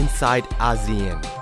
inside ASEAN.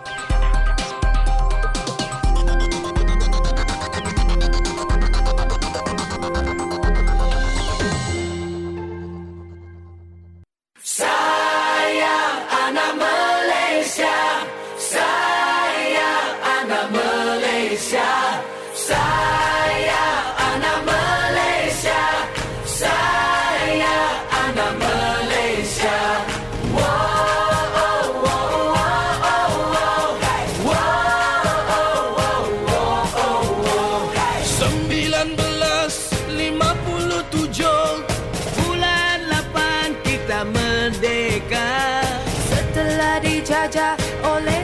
Merdeka Setelah dijajah oleh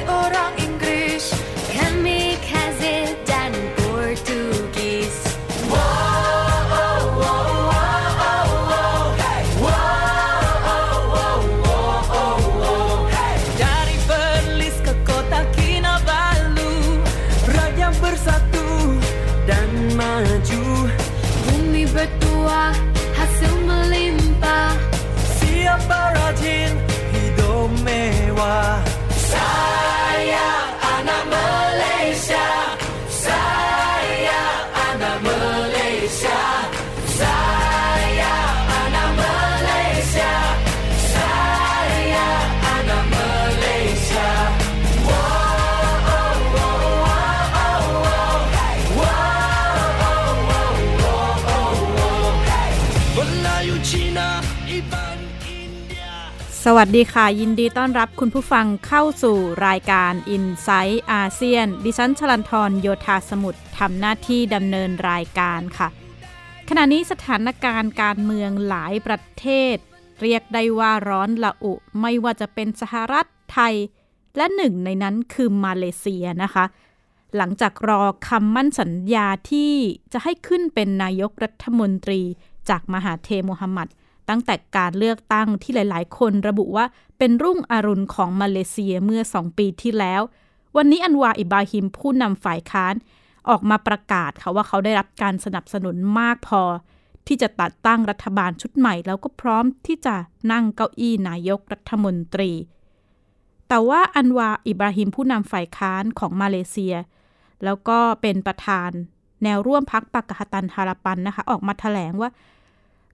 สวัสดีค่ะ ยินดีต้อนรับคุณผู้ฟังเข้าสู่รายการ i n s i ซต์อาเซียน ดิฉันชลันทรโยธาสมุทรทำหน้าที่ดำเนินรายการค่ะ ขณะนี้สถานการณ์การเมืองหลายประเทศ เรียกได้ว่าร้อนละอุ ไม่ว่าจะเป็นสหรัฐไทย และหนึ่งในนั้นคือมาเลเซียนะคะ หลังจากรอคำมั่นสัญญาที่จะให้ขึ้นเป็นนายกรัฐมนตรีจากมหาเทโมฮัมหมัด ตั้งแต่การเลือกตั้งที่หลาย ๆ คนระบุว่าเป็นรุ่งอรุณของมาเลเซียเมื่อสองปีที่แล้ว วันนี้อันวาอิบราฮิมผู้นำฝ่ายค้านออกมาประกาศค่ะว่าเขาได้รับการสนับสนุนมากพอ ที่จะตัดตั้งรัฐบาลชุดใหม่ แล้วก็พร้อมที่จะนั่งเก้าอี้นายกรัฐมนตรี แต่ว่าอันวาอิบราฮิมผู้นำฝ่ายค้านของมาเลเซีย แล้วก็เป็นประธาน แนวร่วมพักปากกะตันฮาราปันนะคะ ออกมาแถลงว่า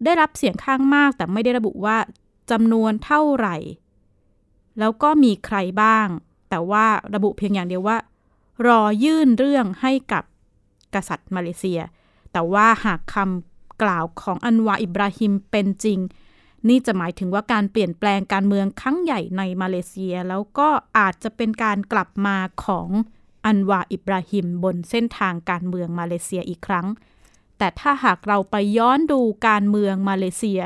ได้รับเสียงข้างมากแต่ไม่ได้ระบุว่าจำนวนเท่าไหร่ แล้วก็มีใครบ้าง แต่ว่าระบุเพียงอย่างเดียวว่า รอยื่นเรื่องให้กับกษัตริย์มาเลเซีย แต่ว่าหากคำกล่าวของอันวาอิบราฮิมเป็นจริง นี่จะหมายถึงว่าการเปลี่ยนแปลงการเมืองครั้งใหญ่ในมาเลเซีย แล้วก็อาจจะเป็นการกลับมาของอันวาอิบราฮิมบนเส้นทางการเมืองมาเลเซียอีกครั้ง แต่ถ้าหากเราไปย้อนดูการเมืองมาเลเซีย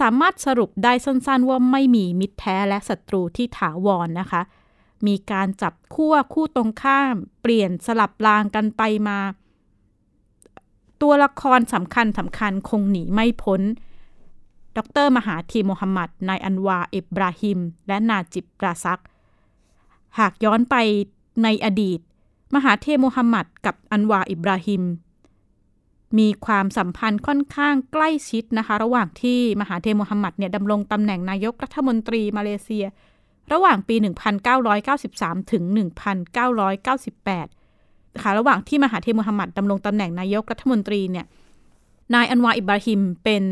สามารถสรุปได้สั้นๆว่าไม่มีมิตรแท้และศัตรูที่ถาวรนนะคะ มีการจับขั้วคู่ตรงข้าม เปลี่ยนสลับรางกันไปมา ตัวละครสำคัญสำคัญคงหนีไม่พ้น ดรมหาธีโมฮัมหมัด นายอันวาอิบราฮิม และนาจิบราซัก หากย้อนไปในอดีต มหาเทโมฮัมหมัดกับอันวาอิบราฮิม มีความสัมพันธ์ค่อนข้างใกล้ชิดนะคะ ระหว่างที่มหาเทโมฮัมหมัดเนี่ยดำรงตำแหน่งนายกรัฐมนตรีมาเลเซีย ระหว่างปี 1993 ถึง 1998ค่ะระหว่างที่มหาเทโมฮัมหมัดดำรงตำแหน่งนายกรัฐมนตรีเนี่ยนายอันวาอิบราฮิมเป็น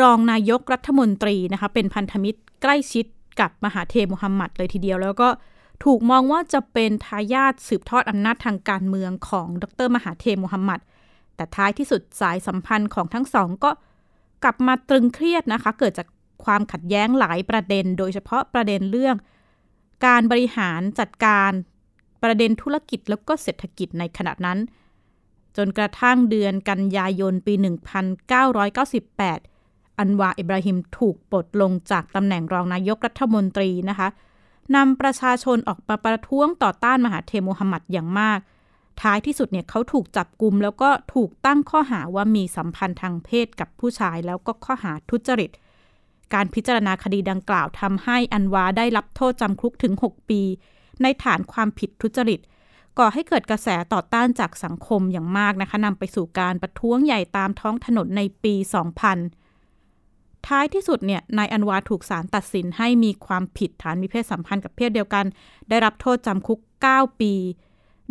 รองนายกรัฐมนตรีนะคะเป็นพันธมิตรใกล้ชิดกับมหาเทโมฮัมหมัดเลยทีเดียว แล้วก็ถูกมองว่าจะเป็นทายาทสืบทอดอำนาจทางการเมืองของดรมหาเทโมฮัมหมัด แต่ท้ายที่สุดสายสัมพันธ์ของทั้งสองก็กลับมาตรึงเครียดนะคะ เกิดจากความขัดแย้งหลายประเด็น โดยเฉพาะประเด็นเรื่อง การบริหารจัดการประเด็นธุรกิจแล้วก็เศรษฐกิจในขณะนั้น จนกระทั่งเดือนกันยายนปี 1998 อันวาอิบราฮิมถูกปลดลงจากตำแหน่งรองนายกรัฐมนตรีนะคะนำประชาชนออกมาประท้วงต่อต้านมหาเทโมฮัมหมัดอย่างมาก ท้ายที่สุดเนี่ยเขาถูกจับกลุมแล้วก็ถูกตั้งข้อหาว่ามีสัมพันธ์ทางเพศกับผู้ชายแล้วก็ข้อหาทุจริต การพิจารณาคดีดังกล่าวทำให้อันวาได้รับโทษจำคุกถึง 6 ปี ในฐานความผิดทุจริต ก่อให้เกิดกระแสต่อต้านจากสังคมอย่างมากนะคะนำไปสู่การประท้วงใหญ่ตามท้องถนนในปี 2000ท้ายที่สุดเนี่ยนายอันวาถูกศาลตัดสินให้มีความผิดฐานมีเพศสัมพันธ์กับเพศเดียวกัน ได้รับโทษจำคุก 9 ปี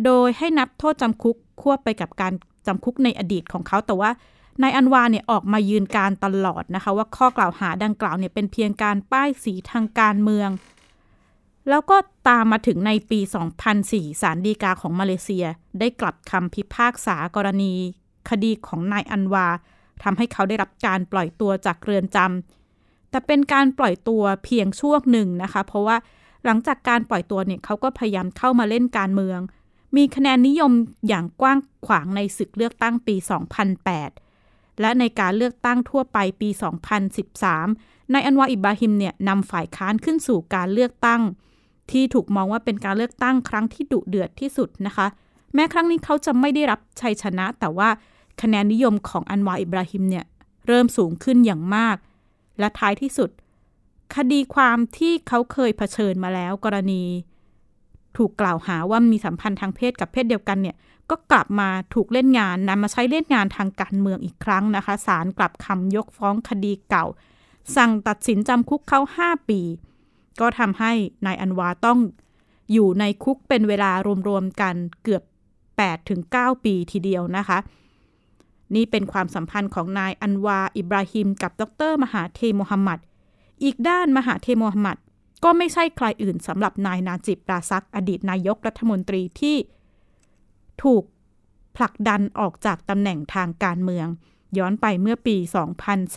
โดยให้นับโทษจำคุกควบไปกับการจำคุกในอดีตของเขาแต่ว่านายอันวาเนี่ยออกมายืนการตลอดนะคะ ว่าข้อกล่าวหาดังกล่าวเนี่ยเป็นเพียงการป้ายสีทางการเมือง แล้วก็ตามมาถึงในปี 2004ศาลฎีกาของมาเลเซีย ได้กลับคำพิพากษากรณี คดีของนายอันวาทำให้เขาได้รับการปล่อยตัวจากเรือนจำแต่เป็นการปล่อยตัวเพียงช่วงหนึ่งนะคะ เพราะว่าหลังจากการปล่อยตัวเนี่ยเขาก็พยายามเข้ามาเล่นการเมือง มีคะแนนนิยมอย่างกว้างขวางในศึกเลือกตั้งปี 2008 และในการเลือกตั้งทั่วไปปี 2013 นายอันวาอิบราฮิมเนี่ยนำฝ่ายค้านขึ้นสู่การเลือกตั้ง ที่ถูกมองว่าเป็นการเลือกตั้งครั้งที่ดุเดือดที่สุดนะคะ แม้ครั้งนี้เขาจะไม่ได้รับชัยชนะ แต่ว่าคะแนนนิยมของอันวาอิบราฮิมเนี่ยเริ่มสูงขึ้นอย่างมาก และท้ายที่สุด คดีความที่เขาเคยเผชิญมาแล้วกรณี ถูกกล่าวหาว่ามีสัมพันธ์ทางเพศกับเพศเดียวกันเนี่ยก็กลับมาถูกเล่นงานนำมาใช้เล่นงานทางการเมืองอีกครั้งนะคะศาลกลับคำยกฟ้องคดีเก่า สั่งตัดสินจำคุกเขา 5 ปี ก็ทำให้นายอันวาต้องอยู่ในคุกเป็นเวลารวมๆกันเกือบ8-9ปีทีเดียวนะคะ นี่เป็นความสัมพันธ์ของนายอันวาอิบราฮิมกับดร มหาเทโมฮัมหมัด อีกด้านมหาเทโมฮัมหมัด ก็ไม่ใช่ใครอื่นสำหรับนายนาจิบราซักอดีตนายกรัฐมนตรีที่ถูกผลักดันออกจากตำแหน่งทางการเมือง ย้อนไปเมื่อปี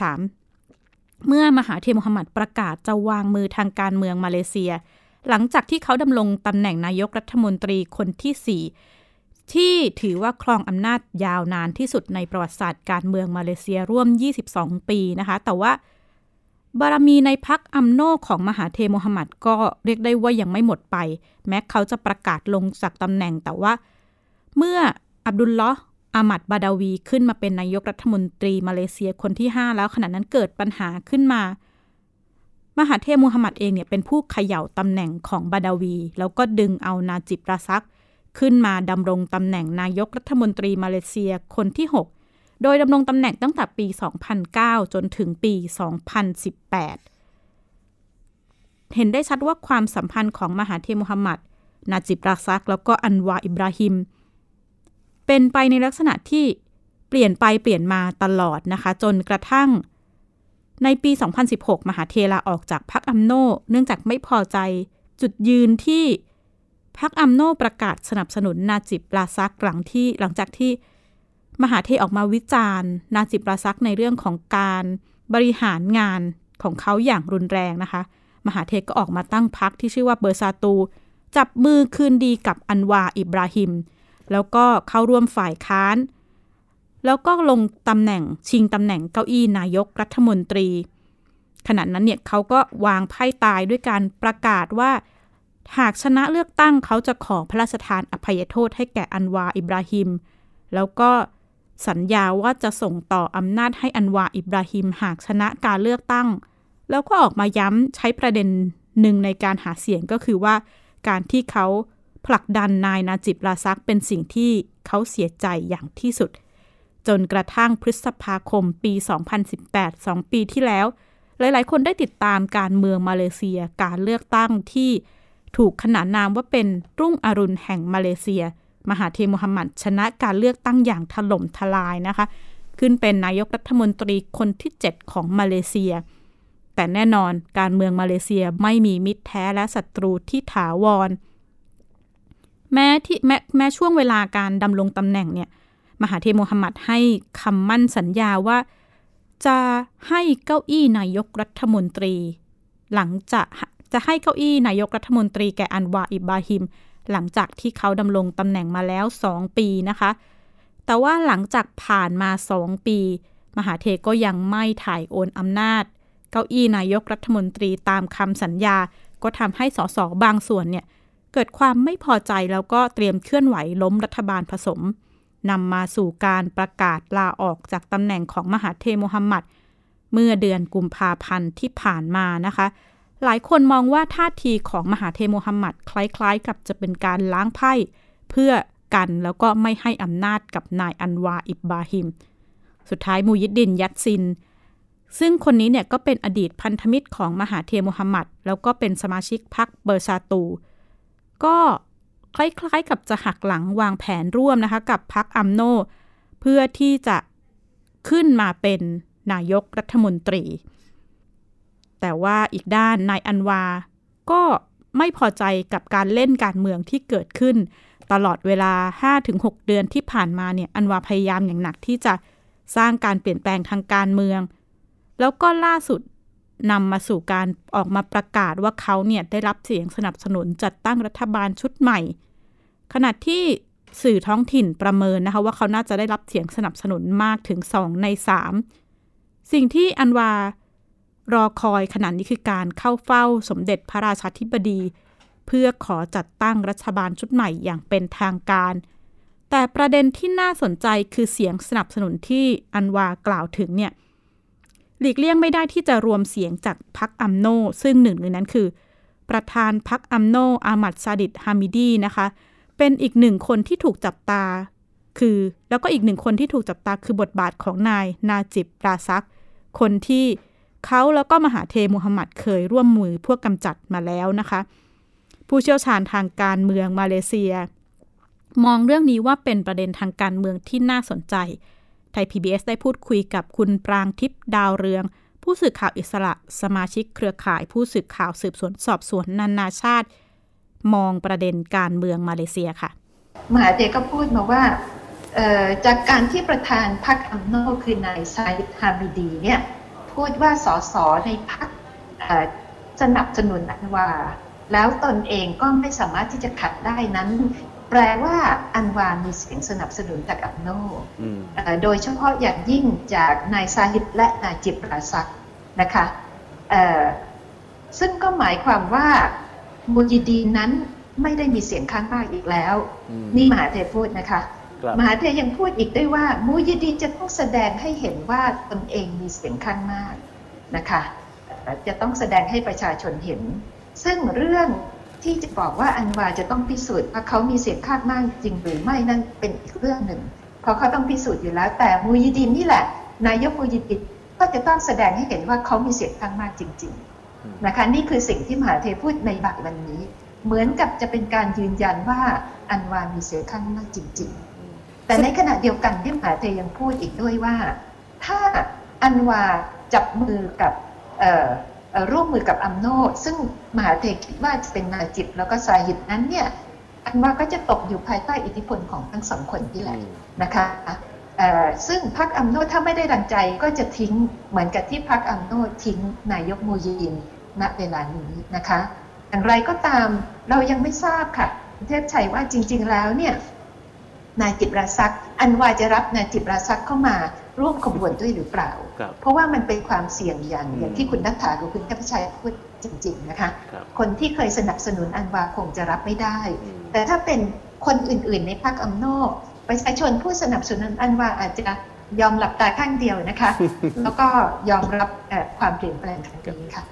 2003 เมื่อมหาเทโมฮัมมัดประกาศจะวางมือทางการเมืองมาเลเซีย หลังจากที่เขาดำรงตำแหน่งนายกรัฐมนตรีคนที่ 4 ที่ถือว่าครองอำนาจยาวนานที่สุดในประวัติศาสตร์การเมืองมาเลเซียร่วม 22 ปีนะคะ แต่ว่า บารมีในพักอัมโนของมหาเทโมฮัมหมัดก็เรียกได้ว่ายังไม่หมดไป แม้เขาจะประกาศลงจากตำแหน่งแต่ว่า เมื่ออับดุลลอฮ์อามัดบาดาวีขึ้นมาเป็นนายกรัฐมนตรีมาเลเซียคนที่ 5 แล้วขณะนั้นเกิดปัญหาขึ้นมา มหาเทพมูฮัมหมัดเองเนี่ยเป็นผู้เขย่าตำแหน่งของบาดาวี แล้วก็ดึงเอานาจิบราซัก ขึ้นมาดำรงตำแหน่งนายกรัฐมนตรีมาเลเซียคนที่6 โดยดำรงตำแหน่งตั้งแต่ปี 2009 จนถึงปี 2018 เห็นได้ชัดว่าความสัมพันธ์ของมหาเทมูฮัมหมัด นาจิบราซัก แล้วก็อันวาอิบราฮิม เป็นไปในลักษณะที่เปลี่ยนไปเปลี่ยนมาตลอดนะคะ จนกระทั่ง ในปี 2016 มหาเทลาออกจากพรรคอัมโน เนื่องจากไม่พอใจจุดยืนที่พรรคอัมโนประกาศสนับสนุนนาจิบราซักหลังที่หลังจากที่ มหาเทออกมาวิจารณ์ นาจิบราซักในเรื่องของการบริหารงานของเขาอย่างรุนแรงนะคะ มหาเทก็ออกมาตั้งพรรคที่ชื่อว่าเบอร์ซาตู จับมือคืนดีกับอันวาอิบราฮิม แล้วก็เข้าร่วมฝ่ายค้าน แล้วก็ลงตำแหน่งชิงตำแหน่งเก้าอี้นายกรัฐมนตรี ขณะนั้นเนี่ยเขาก็วางไพ่ตายด้วยการประกาศว่า หากชนะเลือกตั้งเขาจะขอพระราชทานอภัยโทษให้แก่อันวาอิบราฮิม แล้วก็ สัญญาว่าจะส่งต่ออำนาจให้อันวาอิบราฮิมหากชนะการเลือกตั้ง แล้วก็ออกมาย้ำใช้ประเด็นหนึ่งในการหาเสียงก็คือว่า การที่เขาผลักดันนายนาจิบลาซักเป็นสิ่งที่เขาเสียใจอย่างที่สุด จนกระทั่งพฤษภาคมปี 2018 2 ปีที่แล้ว หลาย ๆ คนได้ติดตามการเมืองมาเลเซียการเลือกตั้งที่ถูกขนานนามว่าเป็นรุ่งอรุณแห่งมาเลเซีย มหาเทมูฮัมหมัดชนะการเลือกตั้งอย่างถล่มทลายนะคะ ขึ้นเป็นนายกรัฐมนตรีคนที่ 7 ของมาเลเซีย แต่แน่นอนการเมืองมาเลเซียไม่มีมิตรแท้และศัตรูที่ถาวร แม้ที่แม้แม้ช่วงเวลาการดำรงตำแหน่งเนี่ยมหาเทโมฮัมหมัดให้คำมั่นสัญญาว่าจะให้เก้าอี้นายกรัฐมนตรี หลังจากจะให้เก้าอี้นายกรัฐมนตรีแก่อันวาอิบราฮิม หลังจากที่เขาดำรงตำแหน่งมาแล้ว 2 ปีนะคะ แต่ว่าหลังจากผ่านมา 2 ปี มหาเทก็ยังไม่ถ่ายโอนอำนาจ เก้าอี้นายกรัฐมนตรีตามคำสัญญา ก็ทำให้สสบางส่วนเนี่ยเกิดความไม่พอใจแล้วก็เตรียมเคลื่อนไหวล้มรัฐบาลผสมนำมาสู่การประกาศลาออกจากตำแหน่งของมหาเทโมฮัมหมัดเมื่อเดือนกุมภาพันธ์ที่ผ่านมานะคะ หลายคนมองว่าท่าทีของมหาเทโมฮัมหมัดคล้ายๆ กับจะเป็นการล้างไพ่เพื่อกันแล้วก็ไม่ให้อำนาจกับนายอันวาอิบบาฮิม สุดท้ายมูยิดดินยัดซิน ซึ่งคนนี้เนี่ยก็เป็นอดีตพันธมิตรของมหาเทมุฮัมหมัด แล้วก็เป็นสมาชิกพรรคเบอร์ซาตู ก็คล้ายๆกับจะหักหลังวางแผนร่วมนะคะกับพรรคอัมโน เพื่อที่จะขึ้นมาเป็นนายกรัฐมนตรี แต่ว่าอีกด้านนายอันวา ก็ไม่พอใจกับการเล่นการเมืองที่เกิดขึ้น ตลอดเวลา 5-6 เดือนที่ผ่านมาเนี่ยอันวาพยายามอย่างหนักที่จะสร้างการเปลี่ยนแปลงทางการเมือง แล้วก็ล่าสุดนำมาสู่การออกมาประกาศว่าเขาเนี่ยได้รับเสียงสนับสนุนจัดตั้งรัฐบาลชุดใหม่ ขณะที่สื่อท้องถิ่นประเมินนะคะว่าเขาน่าจะได้รับเสียงสนับสนุนมากถึง 2 ใน 3 สิ่งที่อันวา รอคอยขณะนี้คือการเข้าเฝ้าสมเด็จพระราชาธิบดี เพื่อขอจัดตั้งรัฐบาลชุดใหม่อย่างเป็นทางการ แต่ประเด็นที่น่าสนใจคือเสียงสนับสนุนที่อันวากล่าวถึงเนี่ยหลีกเลี่ยงไม่ได้ที่จะรวมเสียงจากพรรคอัมโน ซึ่งหนึ่งในนั้นคือ ประธานพรรคอัมโนอามัดซาดิดฮามิดีนะคะ เป็นอีกหนึ่งคนที่ถูกจับตา คือแล้วก็อีกหนึ่งคนที่ถูกจับตาคือบทบาทของนายนาจิบราซัก คนที่ เขาแล้วก็มหาเทมุฮัมหมัดเคยร่วมมือพวกกำจัดมาแล้วนะคะ ผู้เชี่ยวชาญทางการเมืองมาเลเซีย มองเรื่องนี้ว่าเป็นประเด็นทางการเมืองที่น่าสนใจ ไทย PBS ได้พูดคุยกับคุณปรางทิพย์ดาวเรือง ผู้สื่อข่าวอิสระสมาชิกเครือข่าย ผู้สื่อข่าวสืบสวนสอบสวนนานาชาติ มองประเด็นการเมืองมาเลเซียค่ะ มหาเทก็พูดมาว่าจากการที่ประธานพรรคอัมโนคือนายไซายิดฮามิดีเนี่ย พูดว่าสสในพรรคสนับสนุนอันวา แล้วตนเองก็ไม่สามารถที่จะขัดได้นั้น แปลว่าอันวามีเสียงสนับสนุนจากอัมโนโดยเฉพาะอย่างยิ่งจากนายซาฮิบและนายจิบราซักนะคะซึ่งก็หมายความว่ามูยิดีนั้นไม่ได้มีเสียงข้างมากอีกแล้ว นี่มหาเทพูดนะคะ มหาเทยังพูดอีกด้วยว่า มูยดีจะต้องแสดงให้เห็นว่าตนเองมีเสียงข้างมากนะคะจะต้องแสดงให้ประชาชนเห็น ซึ่งเรื่องที่จะบอกว่าอันวาจะต้องพิสูจน์ว่าเขามีเสียงข้างมากจริงหรือไม่นั่นเป็นอีกเรื่องหนึ่ง เพราะเขาต้องพิสูจน์อยู่แล้ว แต่มูยดีนนี่แหละ นายกมูยดีนก็จะต้องแสดงให้เห็นว่าเขามีเสียงข้างมากจริง ๆ นะคะ นี่คือสิ่งที่มหาเทพูดในบัตรวันนี้ เหมือนกับจะเป็นการยืนยันว่าอันวามีเสียงข้างมากจริง ๆ แต่ในขณะเดียวกันที่มหาเทยังพูดอีกด้วยว่า ถ้าอันวาจับมือกับร่วมมือกับอัมโนซึ่งมหาเทคิดว่าจะเป็นนาจิบแล้วก็ซาฮิดนั้นเนี่ยอันวาก็จะตกอยู่ภายใต้อิทธิพลของทั้งสองคนนี่แหละนะคะซึ่งพรรคอัมโนถ้าไม่ได้ดังใจก็จะทิ้งเหมือนกับที่พรรคอัมโนทิ้งนายกโมยินณเวลานี้นะคะ อย่างไรก็ตามเรายังไม่ทราบค่ะเทพชัยว่าจริง ๆ แล้วเนี่ย นายจิบราซัก อันว่าจะรับนายจิบราซักเข้ามาร่วมขบวนด้วยหรือเปล่า เพราะว่ามันเป็นความเสี่ยงอย่างอย่างที่คุณนักถาหรือคุณเทพชัยพูดจริง ๆ นะคะคนที่เคยสนับสนุนอันวาคงจะรับไม่ได้ แต่ถ้าเป็นคนอื่นๆ ในพรรคอัมโนประชาชนผู้สนับสนุนอันวาอาจจะยอมหลับตาข้างเดียวนะคะ แล้วก็ยอมรับความเปลี่ยนแปลงครั้งนี้ค่ะ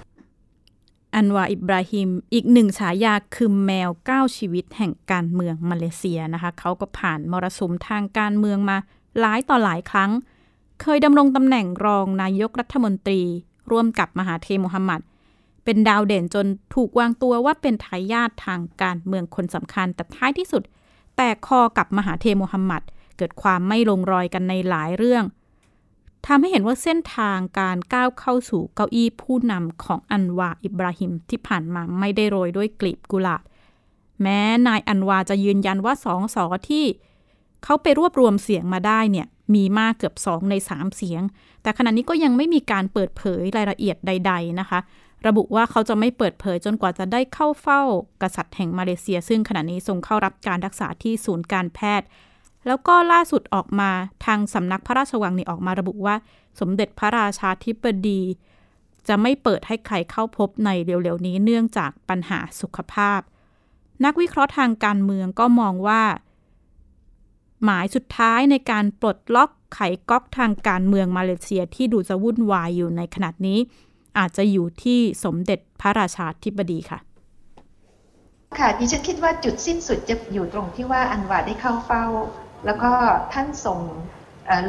อันวาอิบราฮิม อีกหนึ่งฉายาคือแมวเก้าชีวิตแห่งการเมืองมาเลเซียนะคะ เขาก็ผ่านมรสุมทางการเมืองมาหลายต่อหลายครั้ง เคยดำรงตำแหน่งรองนายกรัฐมนตรี ร่วมกับมหาเทมุฮัมมัด เป็นดาวเด่นจนถูกวางตัวว่าเป็นทายาททางการเมืองคนสำคัญ แต่ท้ายที่สุด แตกคอกับมหาเทมุฮัมมัด เกิดความไม่ลงรอยกันในหลายเรื่อง ทำให้เห็นว่าเส้นทางการก้าวเข้าสู่เก้าอี้ผู้นำของอันวาอิบราฮิมที่ผ่านมาไม่ได้โรยด้วยกลีบกุหลาบแม้นายอันวาจะยืนยันว่าสองสอที่เขาไปรวบรวมเสียงมาได้เนี่ยมีมากเกือบสองในสามเสียง แต่ขณะนี้ก็ยังไม่มีการเปิดเผยรายละเอียดใด ๆนะคะ ระบุว่าเขาจะไม่เปิดเผยจนกว่าจะได้เข้าเฝ้ากษัตริย์แห่งมาเลเซีย ซึ่งขณะนี้ทรงเข้ารับการรักษาที่ศูนย์การแพทย์ แล้วก็ล่าสุดออกมาทางสำนักพระราชวังนี่ออกมาระบุว่า สมเด็จพระราชาธิบดี จะไม่เปิดให้ใครเข้าพบในเร็วๆนี้เนื่องจากปัญหาสุขภาพ นักวิเคราะห์ทางการเมืองก็มองว่า หมายสุดท้ายในการปลดล็อกไขก๊อกทางการเมืองมาเลเซียที่ดูจะวุ่นวายอยู่ในขณะนี้ อาจจะอยู่ที่สมเด็จพระราชาธิบดีค่ะค่ะดิฉันคิดว่าจุดสิ้นสุดจะอยู่ตรงที่ว่าอันวาได้เข้าเฝ้า แล้วก็ท่านทรง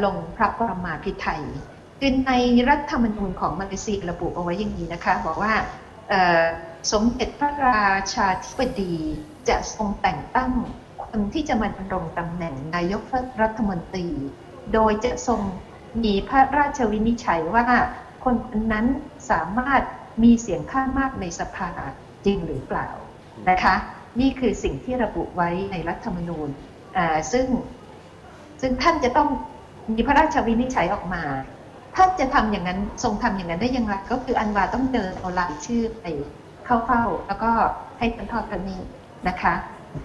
ลงพระปรมาภิไธยคือในรัฐธรรมนูญของมาเลเซียระบุเอาไว้อย่างนี้นะคะ บอกว่าสมเด็จพระราชาธิบดีจะทรงแต่งตั้งคนที่จะมาดำรงตำแหน่งนายกรัฐมนตรี โดยจะทรงมีพระราชวินิจฉัยว่าคนคนนั้นสามารถมีเสียงข้างมากในสภาจริงหรือเปล่านะคะ นี่คือสิ่งที่ระบุไว้ในรัฐธรรมนูญซึ่ง ซึ่งท่านจะต้องมีพระราชวินิจฉัยออกมา ท่านจะทำอย่างนั้นทรงทำอย่างนั้นได้อย่างไรก็คืออันวาต้องเดินเอารายชื่อไปเข้าเฝ้า แล้วก็ให้ท่านทอดพระนตรนะคะ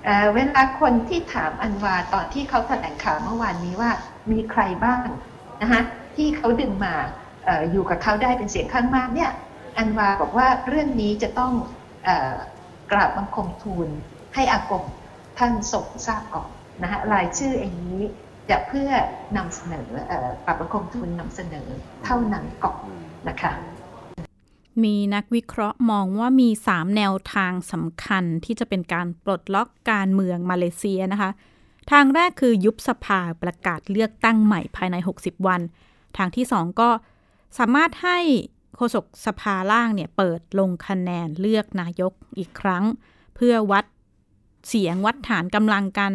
เเวลาคนที่ถามอันวาตอนที่เขาแถลงข่าวเมื่อวานนี้ว่ามีใครบ้างนะคะที่เขาดึงมาอออยู่กับเขาได้เป็นเสียงข้างมากเนี่ยอันวาบอกว่าเรื่องนี้จะต้องออกราบบังคมทูลให้อากงท่านทรงทราบก่อนนะคะรายชื่อเองนี้ จะเพื่อนำเสนอเอ่อกราบบังคมทูลนำเสนอเท่านั้นก่อนนะคะมีนักวิเคราะห์มองว่ามี 3 แนวทางสำคัญที่จะเป็นการปลดล็อกการเมืองมาเลเซียนะคะ ทางแรกคือยุบสภาประกาศเลือกตั้งใหม่ภายใน 60 วัน ทางที่ 2 ก็สามารถให้โฆษกสภาล่างเนี่ยเปิดลงคะแนนเลือกนายกอีกครั้ง เพื่อวัดเสียงวัดฐานกำลังกัน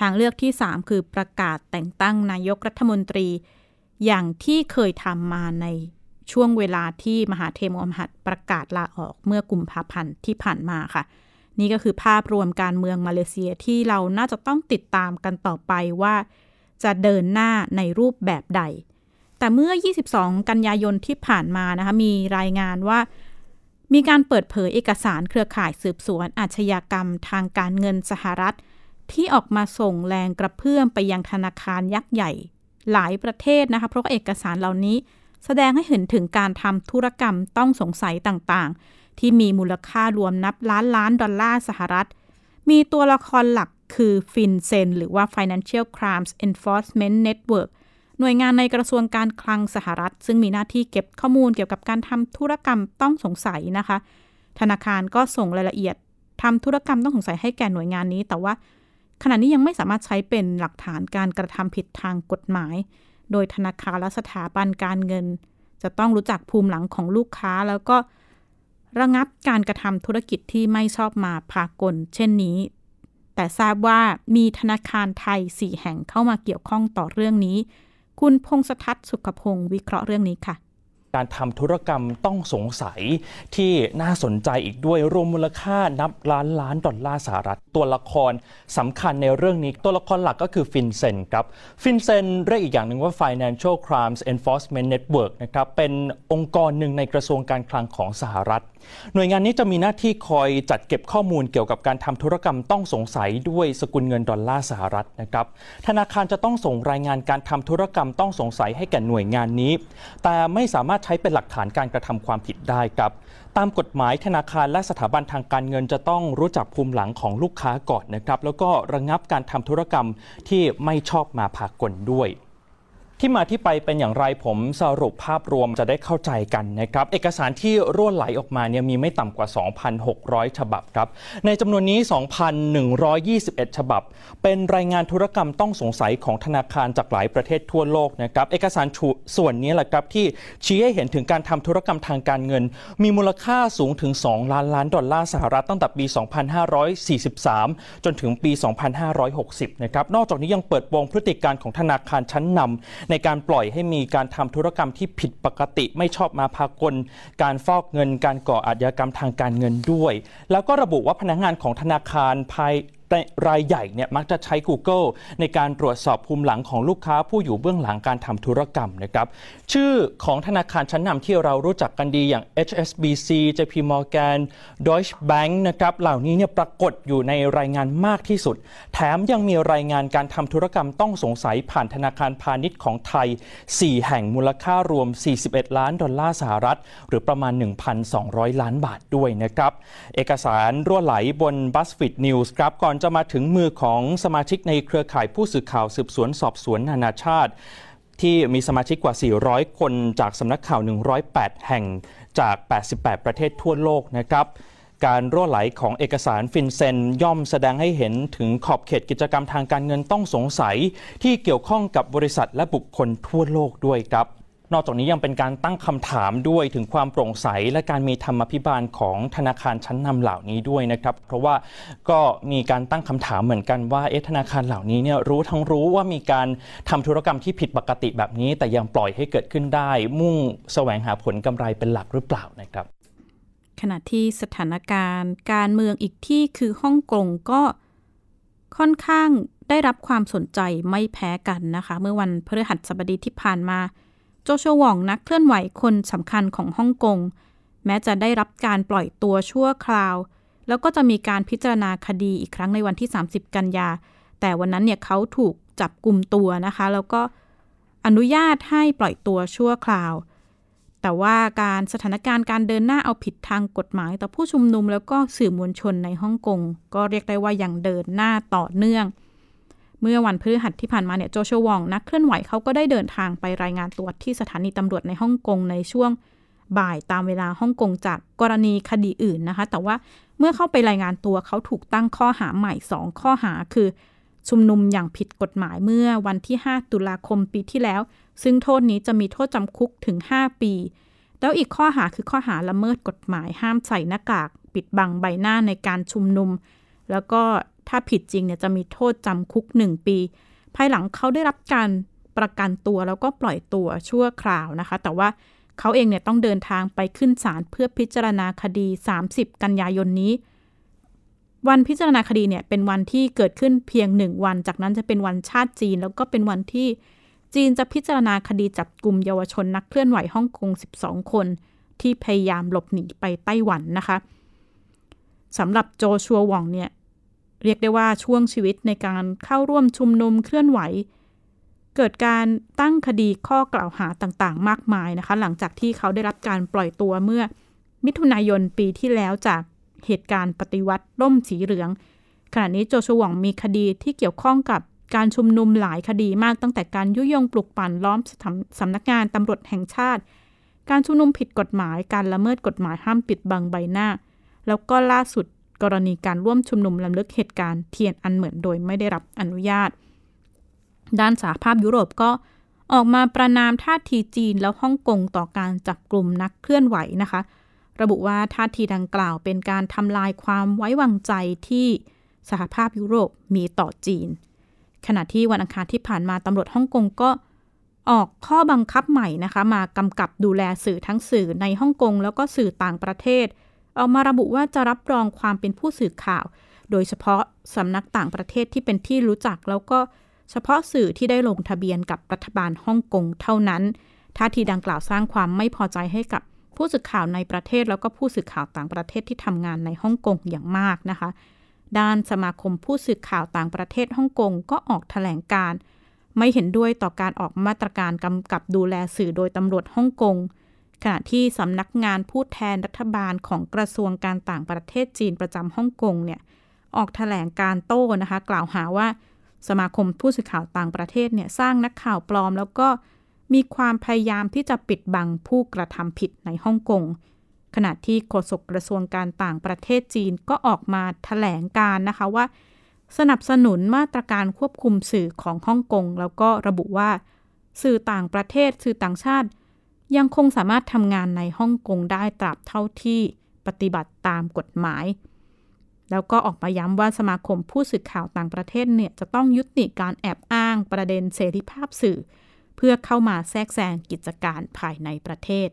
ทางเลือกที่ 3 คือประกาศแต่งตั้งนายกรัฐมนตรี อย่างที่เคยทำมาในช่วงเวลาที่มหาเทมอมหัดประกาศลาออกเมื่อกุมภาพันธ์ที่ผ่านมาค่ะ นี่ก็คือภาพรวมการเมืองมาเลเซียที่เราน่าจะต้องติดตามกันต่อไปว่า จะเดินหน้าในรูปแบบใด แต่เมื่อ 22 กันยายนที่ผ่านมานะคะมีรายงานว่า มีการเปิดเผยเอกสารเครือข่ายสืบสวนอาชญากรรมทางการเงินสหรัฐ ที่ออกมาส่งแรงกระเพื่อมไปยังธนาคารยักษ์ใหญ่ หลายประเทศนะคะ เพราะาเอกสารเหล่านี้ แสดงให้เห็นถึงการทำธุรกรรมต้องสงสัยต่างๆ ที่มีมูลค่ารวมนับล้านล้านดอลลาร์สหรัฐ มีตัวละครหลักคือฟินเซนหรือว่า Financial Crimes Enforcement Network หน่วยงานในกระทรวงการคลังสหรัฐ ซึ่งมีหน้าที่เก็บข้อมูลเกี่ยวกับการทำธุรกรรมต้องสงสัยนะคะ ธนาคารก็ส่งรายละเอียดทำธุรกรรมต้องสงสัยให้แก่หน่วยงานนี้ แต่ว่า ขณะนี้ยังไม่สามารถใช้เป็นหลักฐานการกระทำผิดทางกฎหมาย โดยธนาคารและสถาบันการเงิน จะต้องรู้จักภูมิหลังของลูกค้าแล้วก็ระงับการกระทำธุรกิจที่ไม่ชอบมาพากล เช่นนี้ แต่ทราบว่ามีธนาคารไทย 4 แห่งเข้ามาเกี่ยวข้องต่อเรื่องนี้ คุณพงษทัศน์สุขพงศ์วิเคราะห์เรื่องนี้ค่ะ การทำธุรกรรมต้องสงสัยที่น่าสนใจอีกด้วยรวมมูลค่านับล้านล้านดอลลาร์สหรัฐ ตัวละครสำคัญในเรื่องนี้ตัวละครหลักก็คือฟินเซนครับฟินเซนเรียกอีกอย่างหนึ่งว่า Financial Crimes Enforcement Network นะครับเป็นองค์กรหนึ่งในกระทรวงการคลังของสหรัฐ หน่วยงานนี้จะมีหน้าที่คอยจัดเก็บข้อมูลเกี่ยวกับการทำธุรกรรมต้องสงสัยด้วยสกุลเงินดอลลาร์สหรัฐนะครับธนาคารจะต้องส่งรายงานการทำธุรกรรมต้องสงสัยให้แก่หน่วยงานนี้ แต่ไม่สามารถใช้เป็นหลักฐานการกระทำความผิดได้ครับ ตามกฎหมายธนาคารและสถาบันทางการเงินจะต้องรู้จักภูมิหลังของลูกค้าก่อนนะครับ แล้วก็ระงับการทำธุรกรรมที่ไม่ชอบมาพากลด้วย ที่มาที่ไปเป็นอย่างไรผมสรุปภาพรวมจะได้เข้าใจกันนะครับ เอกสารที่รั่วไหลออกมาเนี่ยมีไม่ต่ำกว่า 2,600 ฉบับครับ ในจำนวนนี้ 2,121 ฉบับ เป็นรายงานธุรกรรมต้องสงสัยของธนาคารจากหลายประเทศทั่วโลกนะครับ เอกสารส่วนนี้แหละครับที่ชี้ให้เห็นถึงการทำธุรกรรมทางการเงิน มีมูลค่าสูงถึง 2 ล้านล้านดอลลาร์สหรัฐตั้งแต่ปี 2543 จนถึงปี 2560 นะครับ นอกจากนี้ยังเปิดโปงพฤติการของธนาคารชั้นนำในการปล่อยให้มีการทำธุรกรรมที่ผิดปกติไม่ชอบมาพากล การฟอกเงิน การก่ออาชญากรรมทางการเงินด้วย แล้วก็ระบุว่าพนักงานของธนาคารภาย รายใหญ่เนี่ยมักจะใช้ Google ในการตรวจสอบภูมิหลังของลูกค้าผู้อยู่เบื้องหลังการทำธุรกรรมนะครับชื่อของธนาคารชั้นนำที่เรารู้จักกันดีอย่าง HSBC JP Morgan Deutsche Bank นะครับเหล่านี้เนี่ยปรากฏอยู่ในรายงานมากที่สุด แถมยังมีรายงานการทำธุรกรรมต้องสงสัยผ่านธนาคารพาณิชย์ของไทย 4 แห่งมูลค่ารวม 41 ล้านดอลลาร์สหรัฐ หรือประมาณ 1,200 ล้านบาทด้วยนะครับ เอกสารรั่วไหลบน BuzzFeed News ครับก่อนจะมาถึงมือของสมาชิกในเครือข่ายผู้สื่อข่าวสืบสวนสอบสวนนานาชาติ ที่มีสมาชิกกว่า 400 คนจากสำนักข่าว 108 แห่งจาก 88 ประเทศทั่วโลกนะครับการรั่วไหลของเอกสารฟินเซน ย่อมแสดงให้เห็นถึงขอบเขตกิจกรรมทางการเงินต้องสงสัย ที่เกี่ยวข้องกับบริษัทและบุคคลทั่วโลกด้วยครับ นอกจากนี้ยังเป็นการตั้งคำถามด้วยถึงความโปร่งใส และการมีธรรมพิบาลของธนาคารชั้นนำเหล่านี้ด้วยนะครับ เพราะว่าก็มีการตั้งคำถามเหมือนกันว่าเอ๊ะธนาคารเหล่านี้เนี่ยรู้ทั้งรู้ว่ามีการทำธุรกรรมที่ผิดปกติแบบนี้ แต่ยังปล่อยให้เกิดขึ้นได้ มุ่งแสวงหาผลกำไรเป็นหลักหรือเปล่านะครับ ขณะที่สถานการณ์การเมืองอีกที่คือฮ่องกงก็ค่อนข้างได้รับความสนใจไม่แพ้กันนะคะ เมื่อวันพฤหัสบดีที่ผ่านมา โจโฉหว่องนักเคลื่อนไหวคนสำคัญของฮ่องกง แม้จะได้รับการปล่อยตัวชั่วคราว แล้วก็จะมีการพิจารณาคดีอีกครั้งในวันที่ 30 กันยา แต่วันนั้นเนี่ยเขาถูกจับกลุ่มตัวนะคะ แล้วก็อนุญาตให้ปล่อยตัวชั่วคราว แต่ว่าการสถานการณ์การเดินหน้าเอาผิดทางกฎหมายต่อผู้ชุมนุม แล้วก็สื่อมวลชนในฮ่องกงก็เรียกได้ว่ายังเดินหน้าต่อเนื่อง เมื่อวันพฤหัสที่ผ่านมาเนี่ยโจชัววองนักเคลื่อนไหวเขาก็ได้เดินทางไปรายงานตัวที่สถานีตำรวจในฮ่องกงในช่วงบ่ายตามเวลาฮ่องกงจากกรณีคดีอื่นนะคะ แต่ว่าเมื่อเข้าไปรายงานตัวเขาถูกตั้งข้อหาใหม่ 2 ข้อหาคือ ชุมนุมอย่างผิดกฎหมายเมื่อวันที่ 5 ตุลาคมปีที่แล้ว ซึ่งโทษนี้จะมีโทษจำคุกถึง 5 ปี แล้วอีกข้อหาคือข้อหาละเมิดกฎหมายห้ามใส่หน้ากาก ปิดบังใบหน้าในการชุมนุม แล้วก็ ถ้าผิดจริงเนี่ยจะมีโทษจำคุก 1 ปี ภายหลังเขาได้รับการประกันตัวแล้วก็ปล่อยตัวชั่วคราวนะคะ แต่ว่าเขาเองเนี่ยต้องเดินทางไปขึ้นศาลเพื่อพิจารณาคดี 30 กันยายนนี้ วันพิจารณาคดีเนี่ยเป็นวันที่เกิดขึ้นเพียงหนึ่งวัน จากนั้นจะเป็นวันชาติจีน แล้วก็เป็นวันที่จีนจะพิจารณาคดีจับกลุ่มเยาวชนนักเคลื่อนไหวฮ่องกง 12 คน ที่พยายามหลบหนีไปไต้หวันนะคะสำหรับโจชัวหว่องเนี่ย เรียกได้ว่าช่วงชีวิตในการเข้าร่วมชุมนุมเคลื่อนไหว เกิดการตั้งคดีข้อกล่าวหาต่างๆ มากมายนะคะ หลังจากที่เขาได้รับการปล่อยตัวเมื่อมิถุนายนปีที่แล้วจากเหตุการณ์ปฏิวัติร่มสีเหลือง ขณะนี้โจชวงมีคดีที่เกี่ยวข้องกับการชุมนุมหลายคดีมากตั้งแต่การยุยงปลุกปั่นล้อมสำสำนักงานตำรวจแห่งชาติ การชุมนุมผิดกฎหมาย การละเมิดกฎหมายห้ามปิดบังใบหน้า แล้วก็ล่าสุด กรณีการร่วมชุมนุมลำลึกเหตุการณ์เทียนอันเหมือนโดยไม่ได้รับอนุญาต ด้านสหภาพยุโรปก็ออกมาประนามท่าทีจีนแล้วฮ่องกงต่อการจับกลุ่มนักเคลื่อนไหวนะคะ ระบุว่าท่าทีดังกล่าวเป็นการทำลายความไว้วางใจที่สหภาพยุโรปมีต่อจีน ขณะที่วันอังคารที่ผ่านมาตำรวจฮ่องกงก็ออกข้อบังคับใหม่นะคะ มากำกับดูแลสื่อทั้งสื่อในฮ่องกงแล้วก็สื่อต่างประเทศ ออกมาระบุว่าจะรับรองความเป็นผู้สื่อข่าว โดยเฉพาะสำนักต่างประเทศที่เป็นที่รู้จักแล้วก็เฉพาะสื่อที่ได้ลงทะเบียนกับรัฐบาลฮ่องกงเท่านั้น ท่าทีดังกล่าวสร้างความไม่พอใจให้กับผู้สื่อข่าวในประเทศแล้วก็ผู้สื่อข่าวต่างประเทศที่ทำงานในฮ่องกงอย่างมากนะคะ ด้านสมาคมผู้สื่อข่าวต่างประเทศฮ่องกงก็ออกแถลงการ์ไม่เห็นด้วยต่อการออกมาตรการกำกับดูแลสื่อโดยตำรวจฮ่องกง ขณะที่สำนักงานผู้แทนรัฐบาลของกระทรวงการต่างประเทศจีนประจำฮ่องกงเนี่ยออกแถลงการโต้นะคะ กล่าวหาว่าสมาคมผู้สื่อข่าวต่างประเทศเนี่ยสร้างนักข่าวปลอม แล้วก็มีความพยายามที่จะปิดบังผู้กระทำผิดในฮ่องกงขณะที่โฆษกกระทรวงการต่างประเทศจีนก็ออกมาแถลงการนะคะว่า สนับสนุนมาตรการควบคุมสื่อของฮ่องกงแล้วก็ระบุว่า สื่อต่างประเทศสื่อต่างชาติ ยังคงสามารถทำงานในฮ่องกงได้ตราบเท่าที่ปฏิบัติตามกฎหมาย แล้วก็ออกมาย้ำว่าสมาคมผู้สื่อข่าวต่างประเทศเนี่ยจะต้องยุติการแอบอ้างประเด็นเสรีภาพสื่อ เพื่อเข้ามาแทรกแซงกิจการภายในประเทศ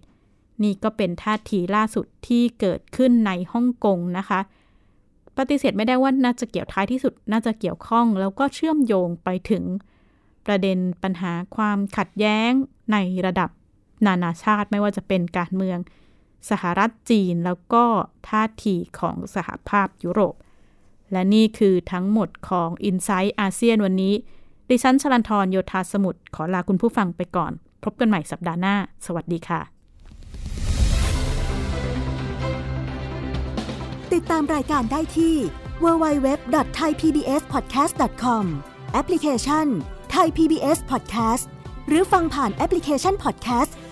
นี่ก็เป็นท่าทีล่าสุดที่เกิดขึ้นในฮ่องกงนะคะ ปฏิเสธไม่ได้ว่าน่าจะเกี่ยวท้ายที่สุดน่าจะเกี่ยวข้อง แล้วก็เชื่อมโยงไปถึงประเด็นปัญหาความขัดแย้งในระดับ นานาชาติไม่ว่าจะเป็นการเมือง สหรัฐจีนแล้วก็ท่าทีของสหภาพยุโรป และนี่คือทั้งหมดของ i n s i ซต์อาเซียนวันนี้ ดิฉันชลันทรโยธาสมุทรขอลาคุณผู้ฟังไปก่อน พบกันใหม่สัปดาห์หน้า สวัสดีค่ะ ติดตามรายการได้ที่ www.thaipbspodcast.com แอปพลิเคชัน Thai PBS Podcast หรือฟังผ่านแอปพลิเคชัน Podcast